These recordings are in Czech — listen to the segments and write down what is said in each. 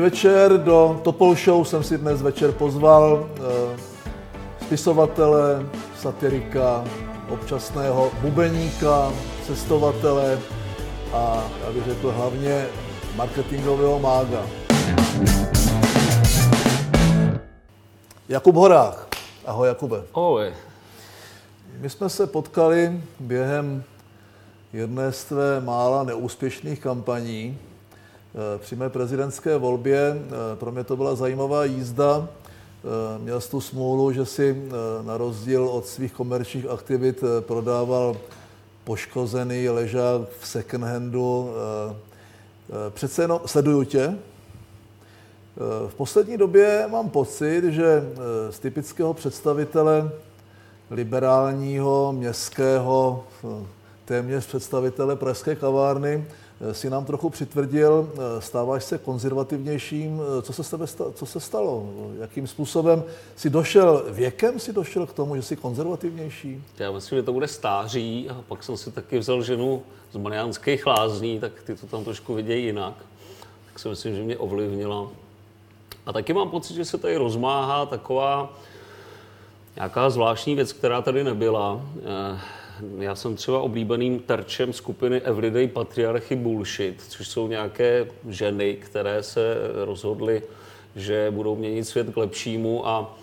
Dobrý večer, do Topol Show jsem si dnes večer pozval eh, spisovatele, satirika, občasného bubeníka, cestovatele a, já bych řekl, hlavně marketingového mága. Jakub Horách. Ahoj Jakube. Ahoj. My jsme se potkali během jedné z tvé mála neúspěšných kampaní při mé prezidentské volbě. Eh, pro mě to byla zajímavá jízda. Eh, měl jsi tu smůlu, že si na rozdíl od svých komerčních aktivit prodával poškozený ležák v second handu. Přece jenom sleduju tě. V poslední době mám pocit, že z typického představitele liberálního, městského, téměř představitele pražské kavárny, eh, si nám trochu přitvrdil, eh, stáváš se konzervativnějším. Eh, co se, s tebe stalo, co se stalo? Jakým způsobem si došel, věkem si došel k tomu, že jsi konzervativnější? Já myslím, že to bude stáří a pak jsem si taky vzal ženu z Mariánských lázní, tak ty to tam trošku vidějí jinak. Tak si myslím, že mě ovlivnila. A taky mám pocit, že se tady rozmáhá taková nějaká zvláštní věc, která tady nebyla já jsem třeba oblíbeným terčem skupiny Everyday Patriarchy Bullshit, což jsou nějaké ženy, které se rozhodly, že budou měnit svět k lepšímu a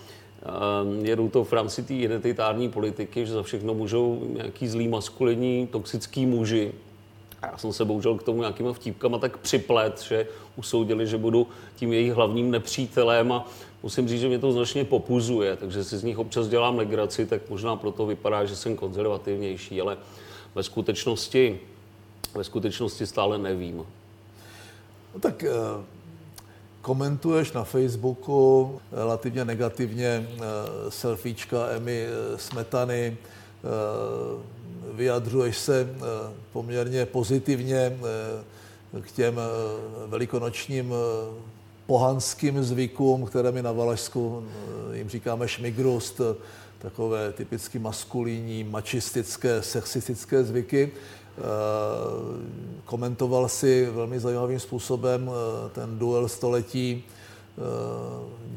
um, jedou to v rámci té identitární politiky, že za všechno můžou nějaký zlý maskulinní, toxický muži. A já jsem se bohužel k tomu nějakýma vtípkama tak připlet, že usoudili, že budu tím jejich hlavním nepřítelem a musím říct, že mě to značně popuzuje, takže si z nich občas dělám legraci, tak možná proto vypadá, že jsem konzervativnější, ale ve skutečnosti, ve skutečnosti stále nevím. No tak eh, komentuješ na Facebooku relativně negativně eh, selfiečka Emy eh, Smetany, vyjadřuješ se poměrně pozitivně k těm velikonočním pohanským zvykům, které my na Valašsku eh, jim říkáme šmigrust, takové typicky maskulinní, mačistické, sexistické zvyky. Eh, komentoval si velmi zajímavým způsobem eh, ten duel století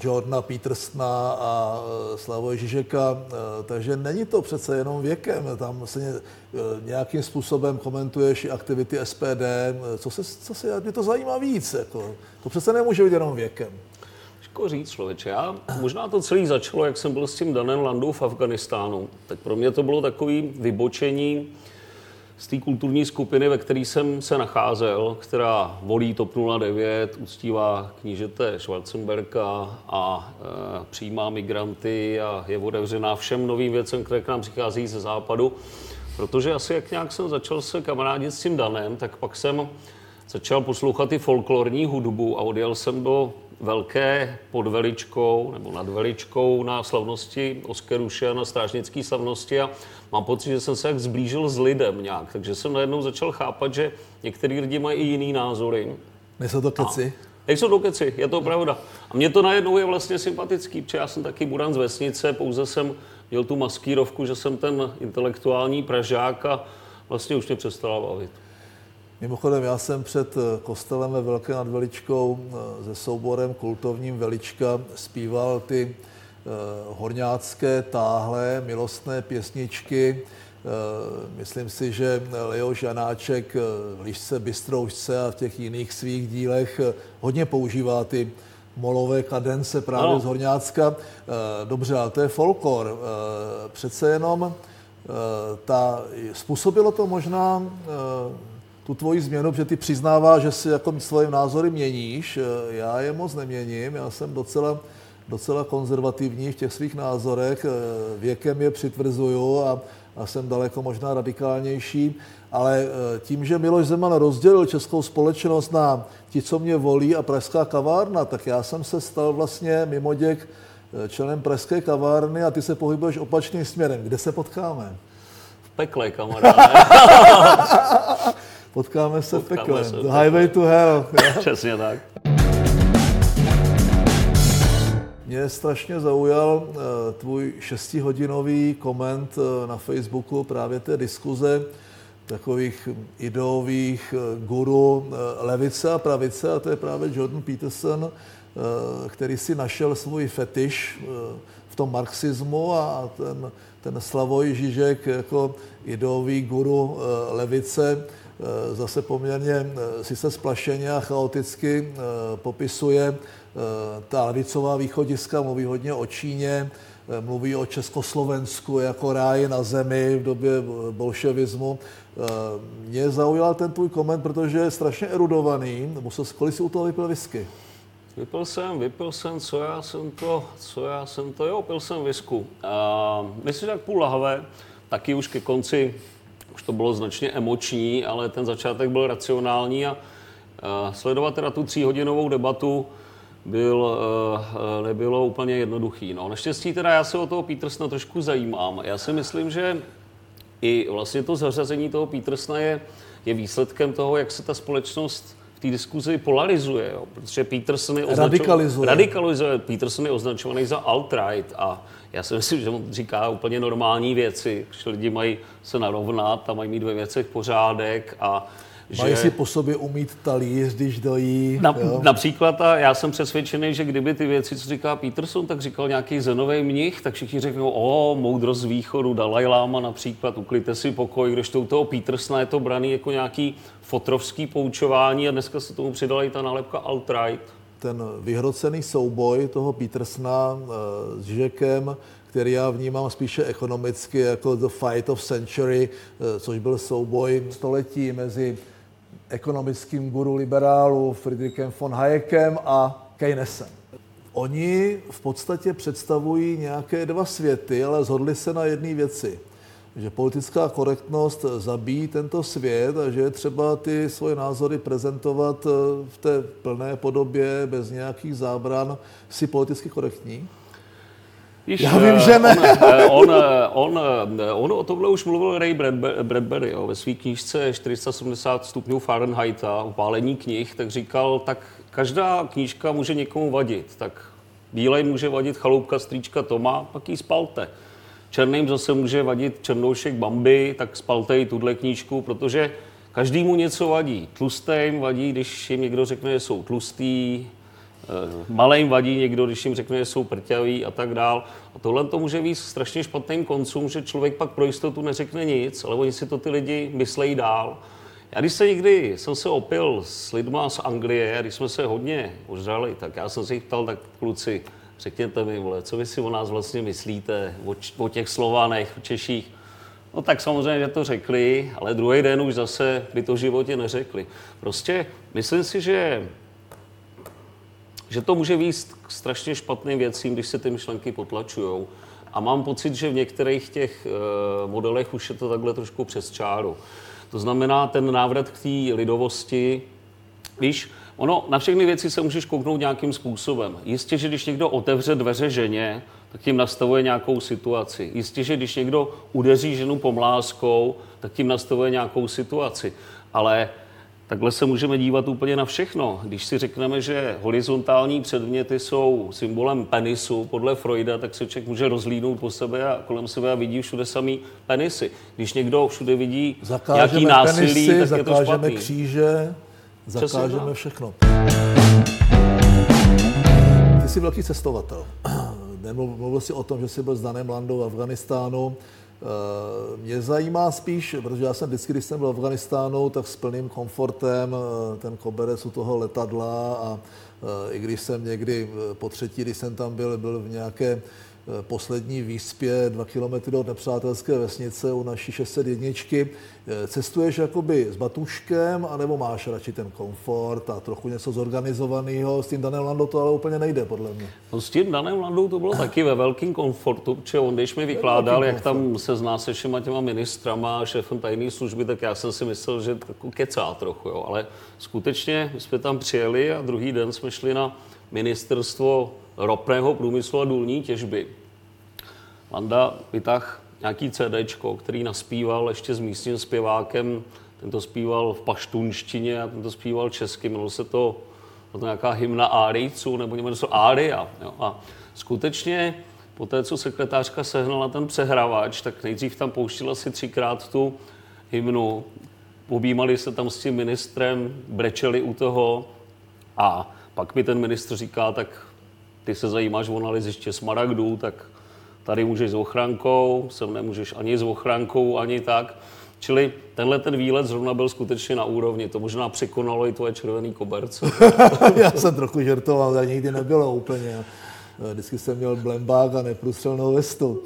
Jordana Petersona a Slavoje Žižeka, takže není to přece jenom věkem, tam se nějakým způsobem komentuješ i aktivity SPD, co se, co se, mě to zajímá víc, jako. To přece nemůže být jenom věkem. Těžko říct, člověče. Já, možná to celé začalo, jak jsem byl s tím Danem Landou v Afganistánu. Tak pro mě to bylo takové vybočení z té kulturní skupiny, ve které jsem se nacházel, která volí TOP 09, uctívá knížete Schwarzenberka a e, přijímá migranty a je otevřená všem novým věcem, které k nám přichází ze západu. Protože asi jak nějak jsem začal se kamarádit s tím Danem, tak pak jsem začal poslouchat i folklorní hudbu a odjel jsem do velké pod veličkou nebo nad veličkou na slavnosti Oskeruše na strážnické slavnosti a mám pocit, že jsem se jak zblížil s lidem nějak, takže jsem najednou začal chápat, že některý lidi mají i jiný názory. Nejsou to keci? Nejsou to keci, je to pravda. A mě to najednou je vlastně sympatický, protože já jsem taky buran z vesnice, pouze jsem měl tu maskírovku, že jsem ten intelektuální pražák a vlastně už mě přestala bavit. Mimochodem, já jsem před eh, kostelem ve Velké nad Veličkou eh, se souborem kultovním Velička zpíval ty eh, horňácké táhle milostné pěsničky. Myslím si, že Leo Žanáček v Lišce Bystroušce a v těch jiných svých dílech hodně používá ty molové kadence právě no. z Horňácka. Dobře, ale to je folklor. Přece jenom ta, způsobilo to možná tu tvoji změnu, protože ty přiznává, že si jako svoje názory měníš. Eh, já je moc neměním, já jsem docela, docela konzervativní v těch svých názorech, eh, věkem je přitvrzuju a, a jsem daleko možná radikálnější, ale eh, tím, že Miloš Zeman rozdělil českou společnost na ti, co mě volí a pražská kavárna, tak já jsem se stal vlastně mimoděk členem pražské kavárny a ty se pohybuješ opačným směrem. Kde se potkáme? V pekle, kamaráde. Potkáme se Potkáme v pekle. Se, The highway to hell. Přesně tak. Mě strašně zaujal uh, tvůj šestihodinový koment uh, na Facebooku právě té diskuze takových ideových guru levice a pravice, a to je právě Jordan Peterson, který si našel svůj fetiš v tom marxismu a ten, ten Slavoj Žižek jako ideový guru levice zase poměrně sice splašeně a chaoticky popisuje ta levicová východiska, mluví hodně o Číně, Eh, mluví o Československu jako ráji na zemi v době bolševismu. Eh, mě zaujal ten tvůj koment, protože je strašně erudovaný. Musel, kolik si u toho vypil whisky? Vypil jsem, vypil jsem, co já jsem to, co já jsem to, jo, pil jsem visku. Myslím, že tak půl lahve, taky už ke konci, už to bylo značně emoční, ale ten začátek byl racionální a, sledovat teda tu tříhodinovou debatu, byl, eh, nebylo úplně jednoduchý. No. Naštěstí teda já se o toho Petersna trošku zajímám. Já si myslím, že i vlastně to zařazení toho Petersna je, je výsledkem toho, jak se ta společnost v té diskuzi polarizuje, jo? protože Peterson je označovaný, radikalizuje. radikalizuje. Peterson je označovaný za alt-right a já si myslím, že on říká úplně normální věci, že lidi mají se narovnat a mají mít ve věcech pořádek a Mají si po sobě umít talíř, když dojí. Na, například, a já jsem přesvědčený, že kdyby ty věci, co říká Peterson, tak říkal nějaký zenový mnich, tak všichni řeknou, o, moudrost z východu, Dalaj Lama například, uklidte si pokoj, když to u toho Petersona je to braný jako nějaký fotrovský poučování a dneska se tomu přidala i ta nálepka alt-right. Ten vyhrocený souboj toho Petersona uh, s Žižekem, který já vnímám spíše ekonomicky jako The Fight of Century, uh, což byl souboj století mezi ekonomickým guru liberálů Friedrichem von Hayekem a Keynesem. Oni v podstatě představují nějaké dva světy, ale zhodli se na jedné věci. Že politická korektnost zabíjí tento svět a že je třeba ty svoje názory prezentovat eh, v té plné podobě, bez nějakých zábran, si politicky korektní. Víš, Já vím, že ne. On, on, on, on o tomhle už mluvil Ray Bradbury jo, ve své knížce 470 stupňů Fahrenheita, pálení knih, tak říkal, tak každá knížka může někomu vadit. Tak bílej může vadit chaloupka strýčka Toma, pak ji spalte. Černým zase může vadit černoušek Bambi, tak spalte i tuhle knížku, protože každému něco vadí. Tlustým vadí, když jim někdo řekne, že jsou tlustý, Eh, malým vadí někdo, když jim řekne, že jsou prťaví a tak dál. A tohle to může být strašně špatným koncům, že člověk pak pro jistotu neřekne nic, ale oni si to ty lidi myslejí dál. Já když se někdy jsem se opil s lidma z Anglie, když jsme se hodně ožrali, tak já jsem se jich ptal, tak kluci, řekněte mi, vole, co vy si o nás vlastně myslíte, o, o těch Slovanech, o Češích. No tak samozřejmě, že to řekli, ale druhý den už zase by to v životě neřekli. Prostě myslím si, že že to může výst k strašně špatným věcím, když se ty myšlenky potlačují. A mám pocit, že v některých těch uh, modelech už je to takhle trošku přes čáru. To znamená, ten návrat k té lidovosti, víš, ono, na všechny věci se můžeš kouknout nějakým způsobem. Jistě, že když někdo otevře dveře ženě, tak tím nastavuje nějakou situaci. Jistě, že když někdo udeří ženu pomláskou, tak tím nastavuje nějakou situaci. Ale Takhle se můžeme dívat úplně na všechno. Když si řekneme, že horizontální předměty jsou symbolem penisu podle Freuda, tak se člověk může rozlídnout po sebe a kolem sebe a vidí všude samý penisy. Když někdo všude vidí zakážeme nějaký násilí, penisy, tak je to špatný. kříže, zakážeme všechno. Ty jsi velký cestovatel. Mluvil jsi o tom, že jsi byl s Danem Landou v Afganistánu. Eh, mě zajímá spíš, protože já jsem vždycky, když jsem byl v Afganistánu, tak s plným komfortem eh, ten koberec u toho letadla a eh, i když jsem někdy po třetí, když jsem tam byl, byl v nějaké poslední výspě, dva kilometry od nepřátelské vesnice u naší 601. Eh, cestuješ jakoby s batuškem, anebo máš radši ten komfort a trochu něco zorganizovaného? S tím Danem Landou to ale úplně nejde, podle mě. No, s tím Danem Landou to bylo taky ve velkém komfortu, protože on, když mi vykládal, jak tam se zná se všema těma ministrama a šéfem tajné služby, tak já jsem si myslel, že jako kecá trochu, jo. ale skutečně jsme tam přijeli a druhý den jsme šli na ministerstvo ropného průmyslu a důlní těžby. Landa vytah nějaký CD, který naspíval ještě s místním zpěvákem. Ten to zpíval v paštunštině a ten to zpíval česky. Mělo se to, to nějaká hymna Árijců, nebo německy to Ária. Jo. A skutečně po té, co sekretářka sehnala ten přehrávač, tak nejdřív tam pouštila si třikrát tu hymnu, objímali se tam s tím ministrem, brečeli u toho a pak mi ten ministr říká, tak ty se zajímáš o naleziště smaragdů, tak tady můžeš s ochrankou, sem nemůžeš ani s ochrankou, ani tak. Čili tenhle ten výlet zrovna byl skutečně na úrovni. To možná překonalo i tvoje červený koberce. Já jsem trochu žertoval, ale nikdy nebylo úplně. Vždycky jsem měl blembák a neprůstřelnou vestu.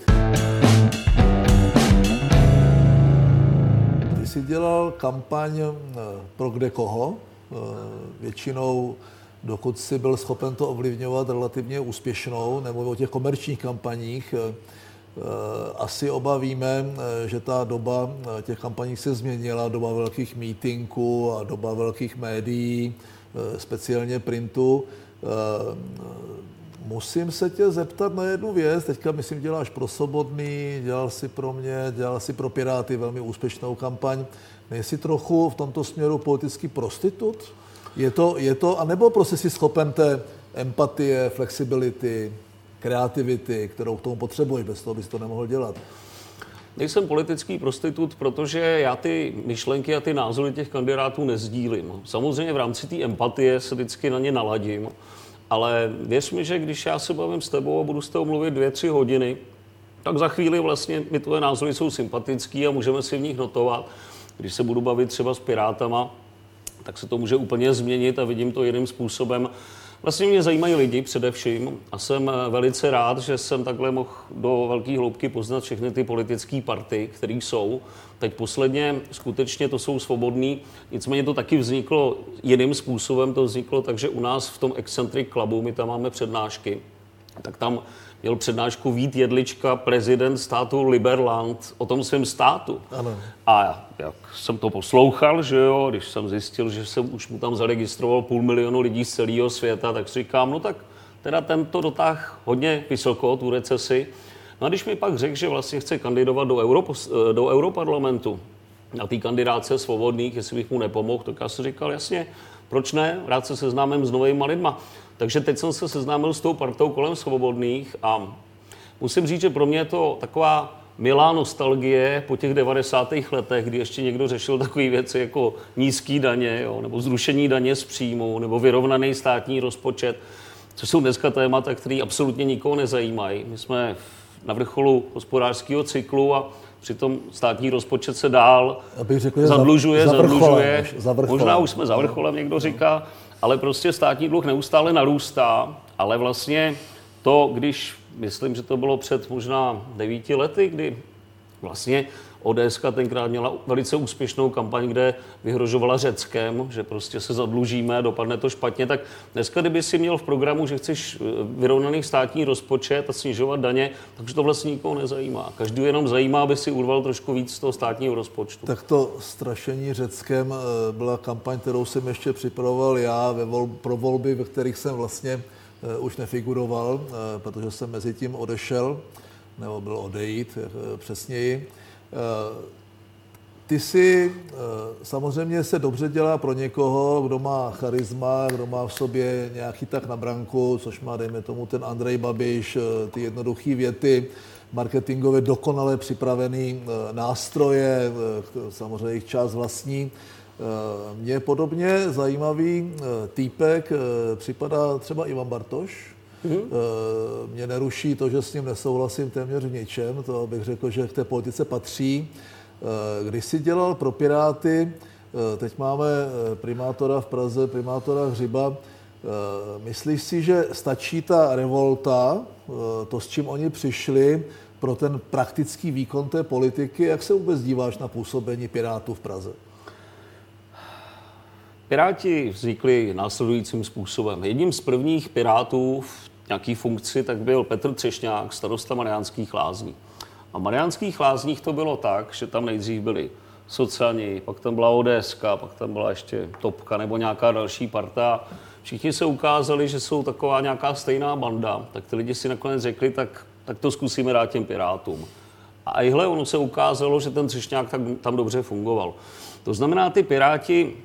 Ty jsi dělal kampaň eh, pro kde koho. Eh, většinou dokud si byl schopen to ovlivňovat relativně úspěšnou, nebo o těch komerčních kampaních, eh, eh, asi oba víme, eh, že ta doba těch kampaní se změnila, doba velkých mítinků a doba velkých médií, speciálně printu. Musím se tě zeptat na jednu věc. Teďka, myslím, děláš pro Sobodný, dělal si pro mě, dělal si pro Piráty velmi úspěšnou kampaň. Nejsi trochu v tomto směru politický prostitut? Je to, je to, anebo prostě si schopen té empatie, flexibility, kreativity, kterou k tomu potřebuješ, bez toho bys to nemohl dělat. Nejsem politický prostitut, protože já ty myšlenky a ty názory těch kandidátů nezdílím. Samozřejmě v rámci té empatie se vždycky na ně naladím, ale věř mi, že když já se bavím s tebou a budu s tebou mluvit dvě, tři hodiny, tak za chvíli vlastně mi tvoje názory jsou sympatický a můžeme si v nich notovat. Když se budu bavit třeba s Pirátama, tak se to může úplně změnit a vidím to jiným způsobem. Vlastně mě zajímají lidi především a jsem velice rád, že jsem takhle mohl do velké hloubky poznat všechny ty politické party, které jsou. Teď posledně skutečně to jsou svobodní, nicméně to taky vzniklo jiným způsobem. To vzniklo tak, že u nás v tom Eccentric Clubu, my tam máme přednášky, tak tam měl přednášku Vít Jedlička, prezident státu Liberland, o tom svém státu. Ano. A jak jsem to poslouchal, že jo, když jsem zjistil, že jsem už mu tam zaregistroval půl milionu lidí z celého světa, tak si říkám, no tak teda tento dotáh hodně vysoko, tu recesi. No a když mi pak řekl, že vlastně chce kandidovat do, Europos, do Europarlamentu, na té kandidáce svobodných, jestli bych mu nepomohl, tak já jsem říkal, jasně, proč ne, rád se seznámím s novými lidma. Takže teď jsem se seznámil s tou partou kolem svobodných a musím říct, že pro mě je to taková milá nostalgie po těch 90. letech, kdy ještě někdo řešil takové věci jako nízký daně, jo, nebo zrušení daně z příjmu, nebo vyrovnaný státní rozpočet, což jsou dneska témata, které absolutně nikoho nezajímají. My jsme na vrcholu hospodářského cyklu a přitom státní rozpočet se dál řekl, zadlužuje, za, zadlužuje. Za Možná už jsme za vrcholem, někdo říká ale prostě státní dluh neustále narůstá, ale vlastně to, když, myslím, že to bylo před možná devíti lety, kdy vlastně ODS tenkrát měla velice úspěšnou kampaň, kde vyhrožovala Řeckem, že prostě se zadlužíme, dopadne to špatně, tak dneska, kdyby si měl v programu, že chceš eh, vyrovnaný státní rozpočet a snižovat daně, takže to vlastně nikoho nezajímá. Každý jenom zajímá, aby si urval trošku víc z toho státního rozpočtu. Tak to strašení Řeckem eh, byla kampaň, kterou jsem ještě připravoval já ve vol- pro volby, ve kterých jsem vlastně eh, už nefiguroval, protože jsem mezi tím odešel, nebo byl odejít přesněji. Eh, ty si eh, samozřejmě se dobře dělá pro někoho, kdo má charisma, kdo má v sobě nějaký tak na branku, což má, dejme tomu, ten Andrej Babiš, eh, ty jednoduché věty, marketingově dokonale připravený nástroje, samozřejmě jejich část vlastní. Mně podobně zajímavý týpek připadá třeba Ivan Bartoš, Mm-hmm. Mě neruší to, že s ním nesouhlasím téměř v ničem, to bych řekl, že k té politice patří. Eh, když si dělal pro Piráty, eh, teď máme primátora v Praze, primátora Hřiba, myslíš si, že stačí ta revolta, to, s čím oni přišli, pro ten praktický výkon té politiky? Jak se vůbec díváš na působení Pirátů v Praze? Piráti vznikli následujícím způsobem. Jedním z prvních Pirátů v nějaký funkci, tak byl Petr Třešňák, starosta Mariánských lázní. A Mariánských lázních to bylo tak, že tam nejdřív byli sociální, pak tam byla ODS, pak tam byla ještě Topka nebo nějaká další parta. Všichni se ukázali, že jsou taková nějaká stejná banda, tak ty lidi si nakonec řekli, tak, tak to zkusíme dát těm Pirátům. A ihle ono se ukázalo, že ten Třešňák tam dobře fungoval. To znamená, ty Piráti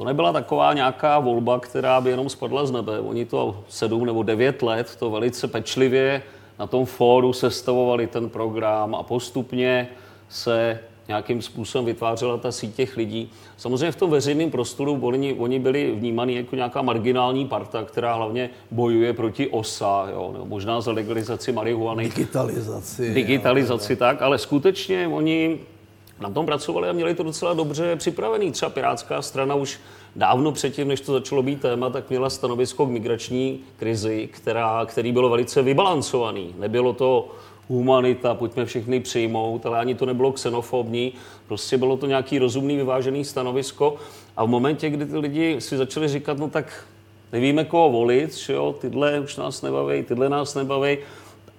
to nebyla taková nějaká volba, která by jenom spadla z nebe. Oni to sedm nebo devět let to velice pečlivě na tom fóru sestavovali ten program a postupně se nějakým způsobem vytvářela ta síť těch lidí. Samozřejmě v tom veřejném prostoru oni, oni byli vnímaní jako nějaká marginální parta, která hlavně bojuje proti OSA, jo, nebo možná za legalizaci marihuany. Digitalizaci. Digitalizaci, jo, tak, ale skutečně oni na tom pracovali a měli to docela dobře připravený. Třeba Pirátská strana už dávno předtím, než to začalo být téma, tak měla stanovisko k migrační krizi, která, který bylo velice vybalancovaný. Nebylo to humanita, pojďme všechny přijmout, ale ani to nebylo xenofobní, prostě bylo to nějaký rozumný, vyvážený stanovisko a v momentě, kdy ty lidi si začali říkat, no tak nevíme, koho volit, že jo, tyhle už nás nebaví, tyhle nás nebaví,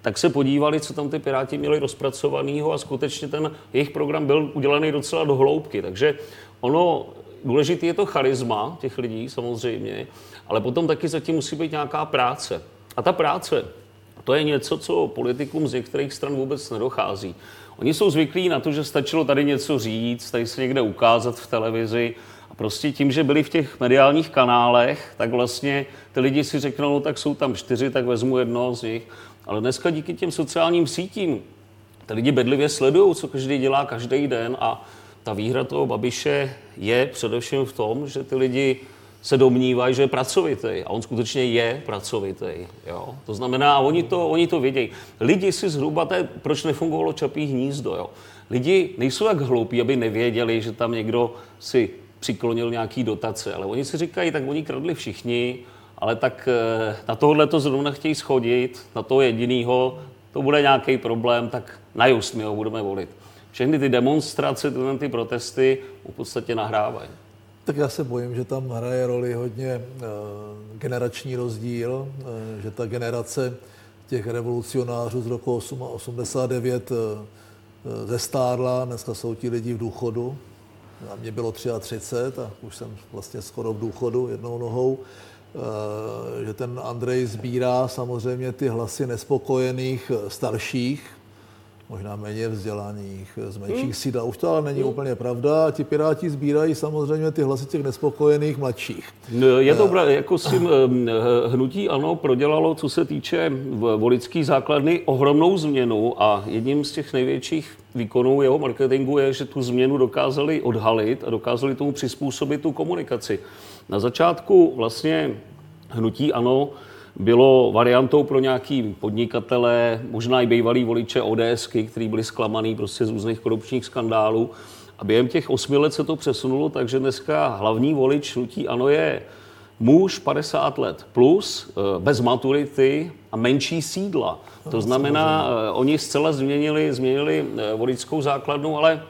tak se podívali, co tam ty Piráti měli rozpracovaného a skutečně ten jejich program byl udělaný docela do hloubky. Takže ono, důležité je to charisma těch lidí samozřejmě, ale potom taky zatím musí být nějaká práce. A ta práce, to je něco, co politikům z některých stran vůbec nedochází. Oni jsou zvyklí na to, že stačilo tady něco říct, tady se někde ukázat v televizi. A prostě tím, že byli v těch mediálních kanálech, tak vlastně ty lidi si řeknou, no tak jsou tam čtyři, tak vezmu jedno z nich. Ale dneska díky těm sociálním sítím ty lidi bedlivě sledují, co každý dělá každý den a ta výhra toho Babiše je především v tom, že ty lidi se domnívají, že je pracovitý. A on skutečně je pracovitý. Jo? To znamená, oni to, oni to vědějí. Lidi si zhruba, to je, proč nefungovalo Čapí hnízdo. Jo? Lidi nejsou tak hloupí, aby nevěděli, že tam někdo si přiklonil nějaký dotace, ale oni si říkají, tak oni kradli všichni, ale tak eh, na tohle to zrovna chtějí schodit, na toho jedinýho, to bude nějaký problém, tak na just my ho budeme volit. Všechny ty demonstrace, tyhle ty protesty v podstatě nahrávají. Tak já se bojím, že tam hraje roli hodně uh, generační rozdíl, uh, že ta generace těch revolucionářů z roku 89 uh, zestárla, dneska jsou ti lidi v důchodu. A mě bylo 33 a už jsem vlastně skoro v důchodu jednou nohou. Uh, že ten Andrej sbírá samozřejmě ty hlasy nespokojených starších, možná méně vzdělaných, z menších hmm. sídel. Už to ale není hmm. úplně pravda. ti piráti sbírají samozřejmě ty hlasy těch nespokojených mladších. No, je to pravda, jako si hnutí ano prodělalo, co se týče volický základny, ohromnou změnu a jedním z těch největších výkonů jeho marketingu je, že tu změnu dokázali odhalit a dokázali tomu přizpůsobit tu komunikaci. Na začátku vlastně hnutí ano bylo variantou pro nějaký podnikatele, možná i bývalý voliče ODSky, kteří byli zklamaný prostě z různých korupčních skandálů. A během těch osmi let se to přesunulo, takže dneska hlavní volič hnutí ANO je muž 50 let plus, eh, bez maturity a menší sídla. To znamená, eh, oni zcela změnili, změnili eh, voličskou základnu, ale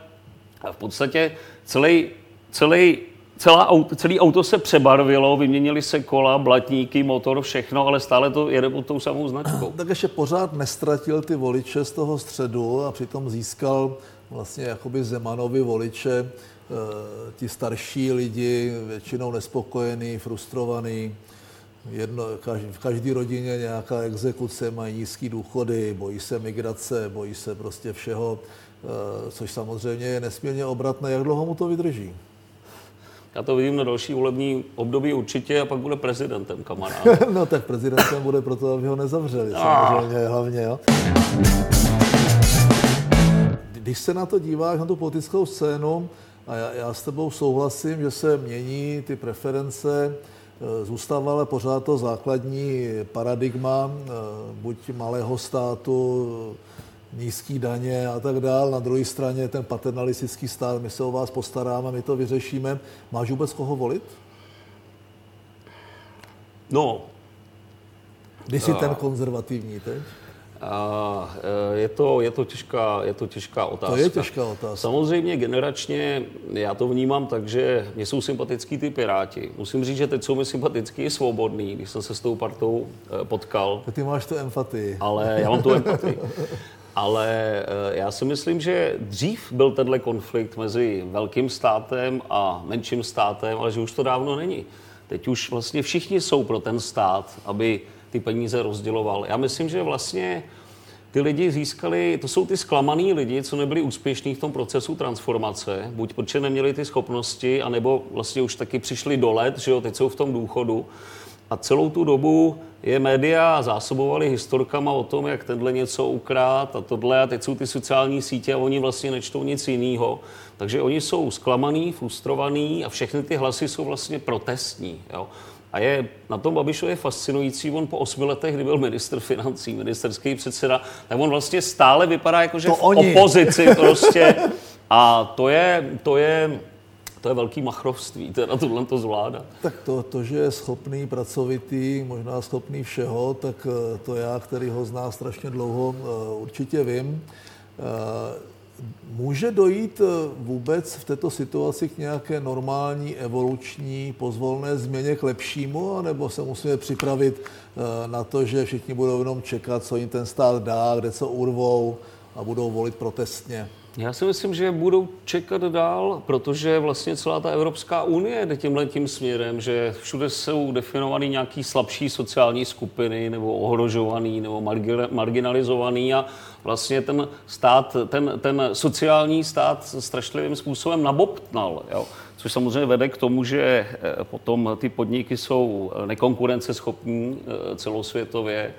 v podstatě celý, celý celá auto, celý auto se přebarvilo, vyměnili se kola, blatníky, motor, všechno, ale stále to jede pod tou samou značkou. Tak ještě pořád nestratil ty voliče z toho středu a přitom získal vlastně jakoby Zemanovi voliče, e, ti starší lidi, většinou nespokojení, frustrovaní. Jedno, v každé rodině nějaká exekuce, mají nízké důchody, bojí se migrace, bojí se prostě všeho, e, což samozřejmě je nesmírně obratné. Jak dlouho mu to vydrží? Já to vidím na další volební období určitě a pak bude prezidentem, kamarád. no tak prezidentem bude proto, aby ho nezavřeli, ah. samozřejmě, hlavně, jo. Když se na to díváš, na tu politickou scénu, a já, já s tebou souhlasím, že se mění ty preference, e, zůstává ale pořád to základní paradigma, e, buď malého státu, nízký daně a tak dál. Na druhé straně ten paternalistický stát, my se o vás postaráme, my to vyřešíme. Máš vůbec koho volit? No. Když jsi uh, ten konzervativní teď? Uh, je, to, je, to těžká, je to těžká otázka. To je těžká otázka. Samozřejmě generačně já to vnímám tak, že mě jsou sympatický ty Piráti. Musím říct, že teď jsou mi sympatický i svobodný, když jsem se s tou partou eh, potkal. Ty máš tu empatii. Ale já mám tu empatii. Ale eh, já si myslím, že dřív byl tenhle konflikt mezi velkým státem a menším státem, ale že už to dávno není. Teď už vlastně všichni jsou pro ten stát, aby ty peníze rozděloval. Já myslím, že vlastně ty lidi získali, to jsou ty zklamaný lidi, co nebyli úspěšní v tom procesu transformace, buď protože neměli ty schopnosti, anebo vlastně už taky přišli do let, že jo, teď jsou v tom důchodu. A celou tu dobu je média zásobovali historkama o tom, jak tenhle něco ukrát a tohle a teď jsou ty sociální sítě a oni vlastně nečtou nic jiného. Takže oni jsou zklamaný, frustrovaný a všechny ty hlasy jsou vlastně protestní. Jo. A je na tom Babišovi fascinující, on po osmi letech, kdy byl minister financí, ministerský předseda, tak on vlastně stále vypadá jako, že to v oni. opozici prostě. A to je, to je, to je velký machrovství, teda tohle to zvládá. Tak to, to, že je schopný, pracovitý, možná schopný všeho, tak eh, to já, který ho zná strašně dlouho, eh, určitě vím. Eh, Může dojít vůbec v této situaci k nějaké normální, evoluční, pozvolné změně k lepšímu, anebo se musíme připravit na to, že všichni budou jenom čekat, co jim ten stát dá, kde co urvou a budou volit protestně? Já si myslím, že budou čekat dál, protože vlastně celá ta Evropská unie jde tímhle tím směrem, že všude jsou definovaný nějaký slabší sociální skupiny nebo ohrožovaný nebo marginalizovaný a vlastně ten stát, ten, ten sociální stát strašlivým způsobem nabobtnal. Jo? Což samozřejmě vede k tomu, že eh, potom ty podniky jsou nekonkurenceschopní eh, celosvětově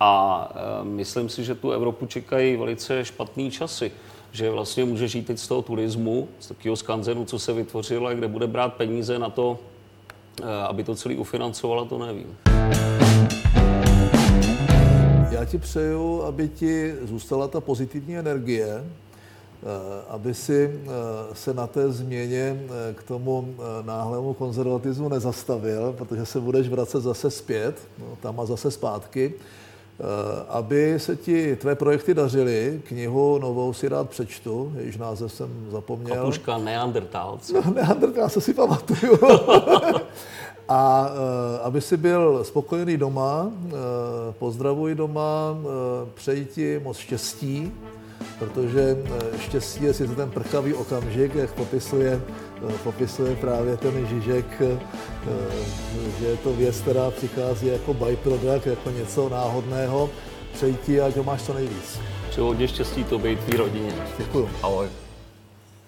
a eh, myslím si, že tu Evropu čekají velice špatné časy že vlastně může žít teď z toho turismu, z takového skanzenu, co se vytvořilo, a kde bude brát peníze na to, aby to celý ufinancovala, to nevím. Já ti přeju, aby ti zůstala ta pozitivní energie, eh, aby si eh, se na té změně eh, k tomu náhlému konzervatismu nezastavil, protože se budeš vracet zase zpět, no, tam a zase zpátky. Aby se ti tvé projekty dařily, knihu novou si rád přečtu, jejíž název jsem zapomněl. Kapuška Neandertálce. No, Neandertálce si pamatuju. A e, aby si byl spokojený doma, e, pozdravuj doma, přeji ti moc štěstí, protože štěstí je sice ten prchavý okamžik, jak popisuje, popisuje právě ten Žižek, že je to věc, která přichází jako byproduct, jako něco náhodného. Přeji ti, ať ho máš co nejvíc. Přeji hodně štěstí to být tvý rodině. Děkuju. Ahoj.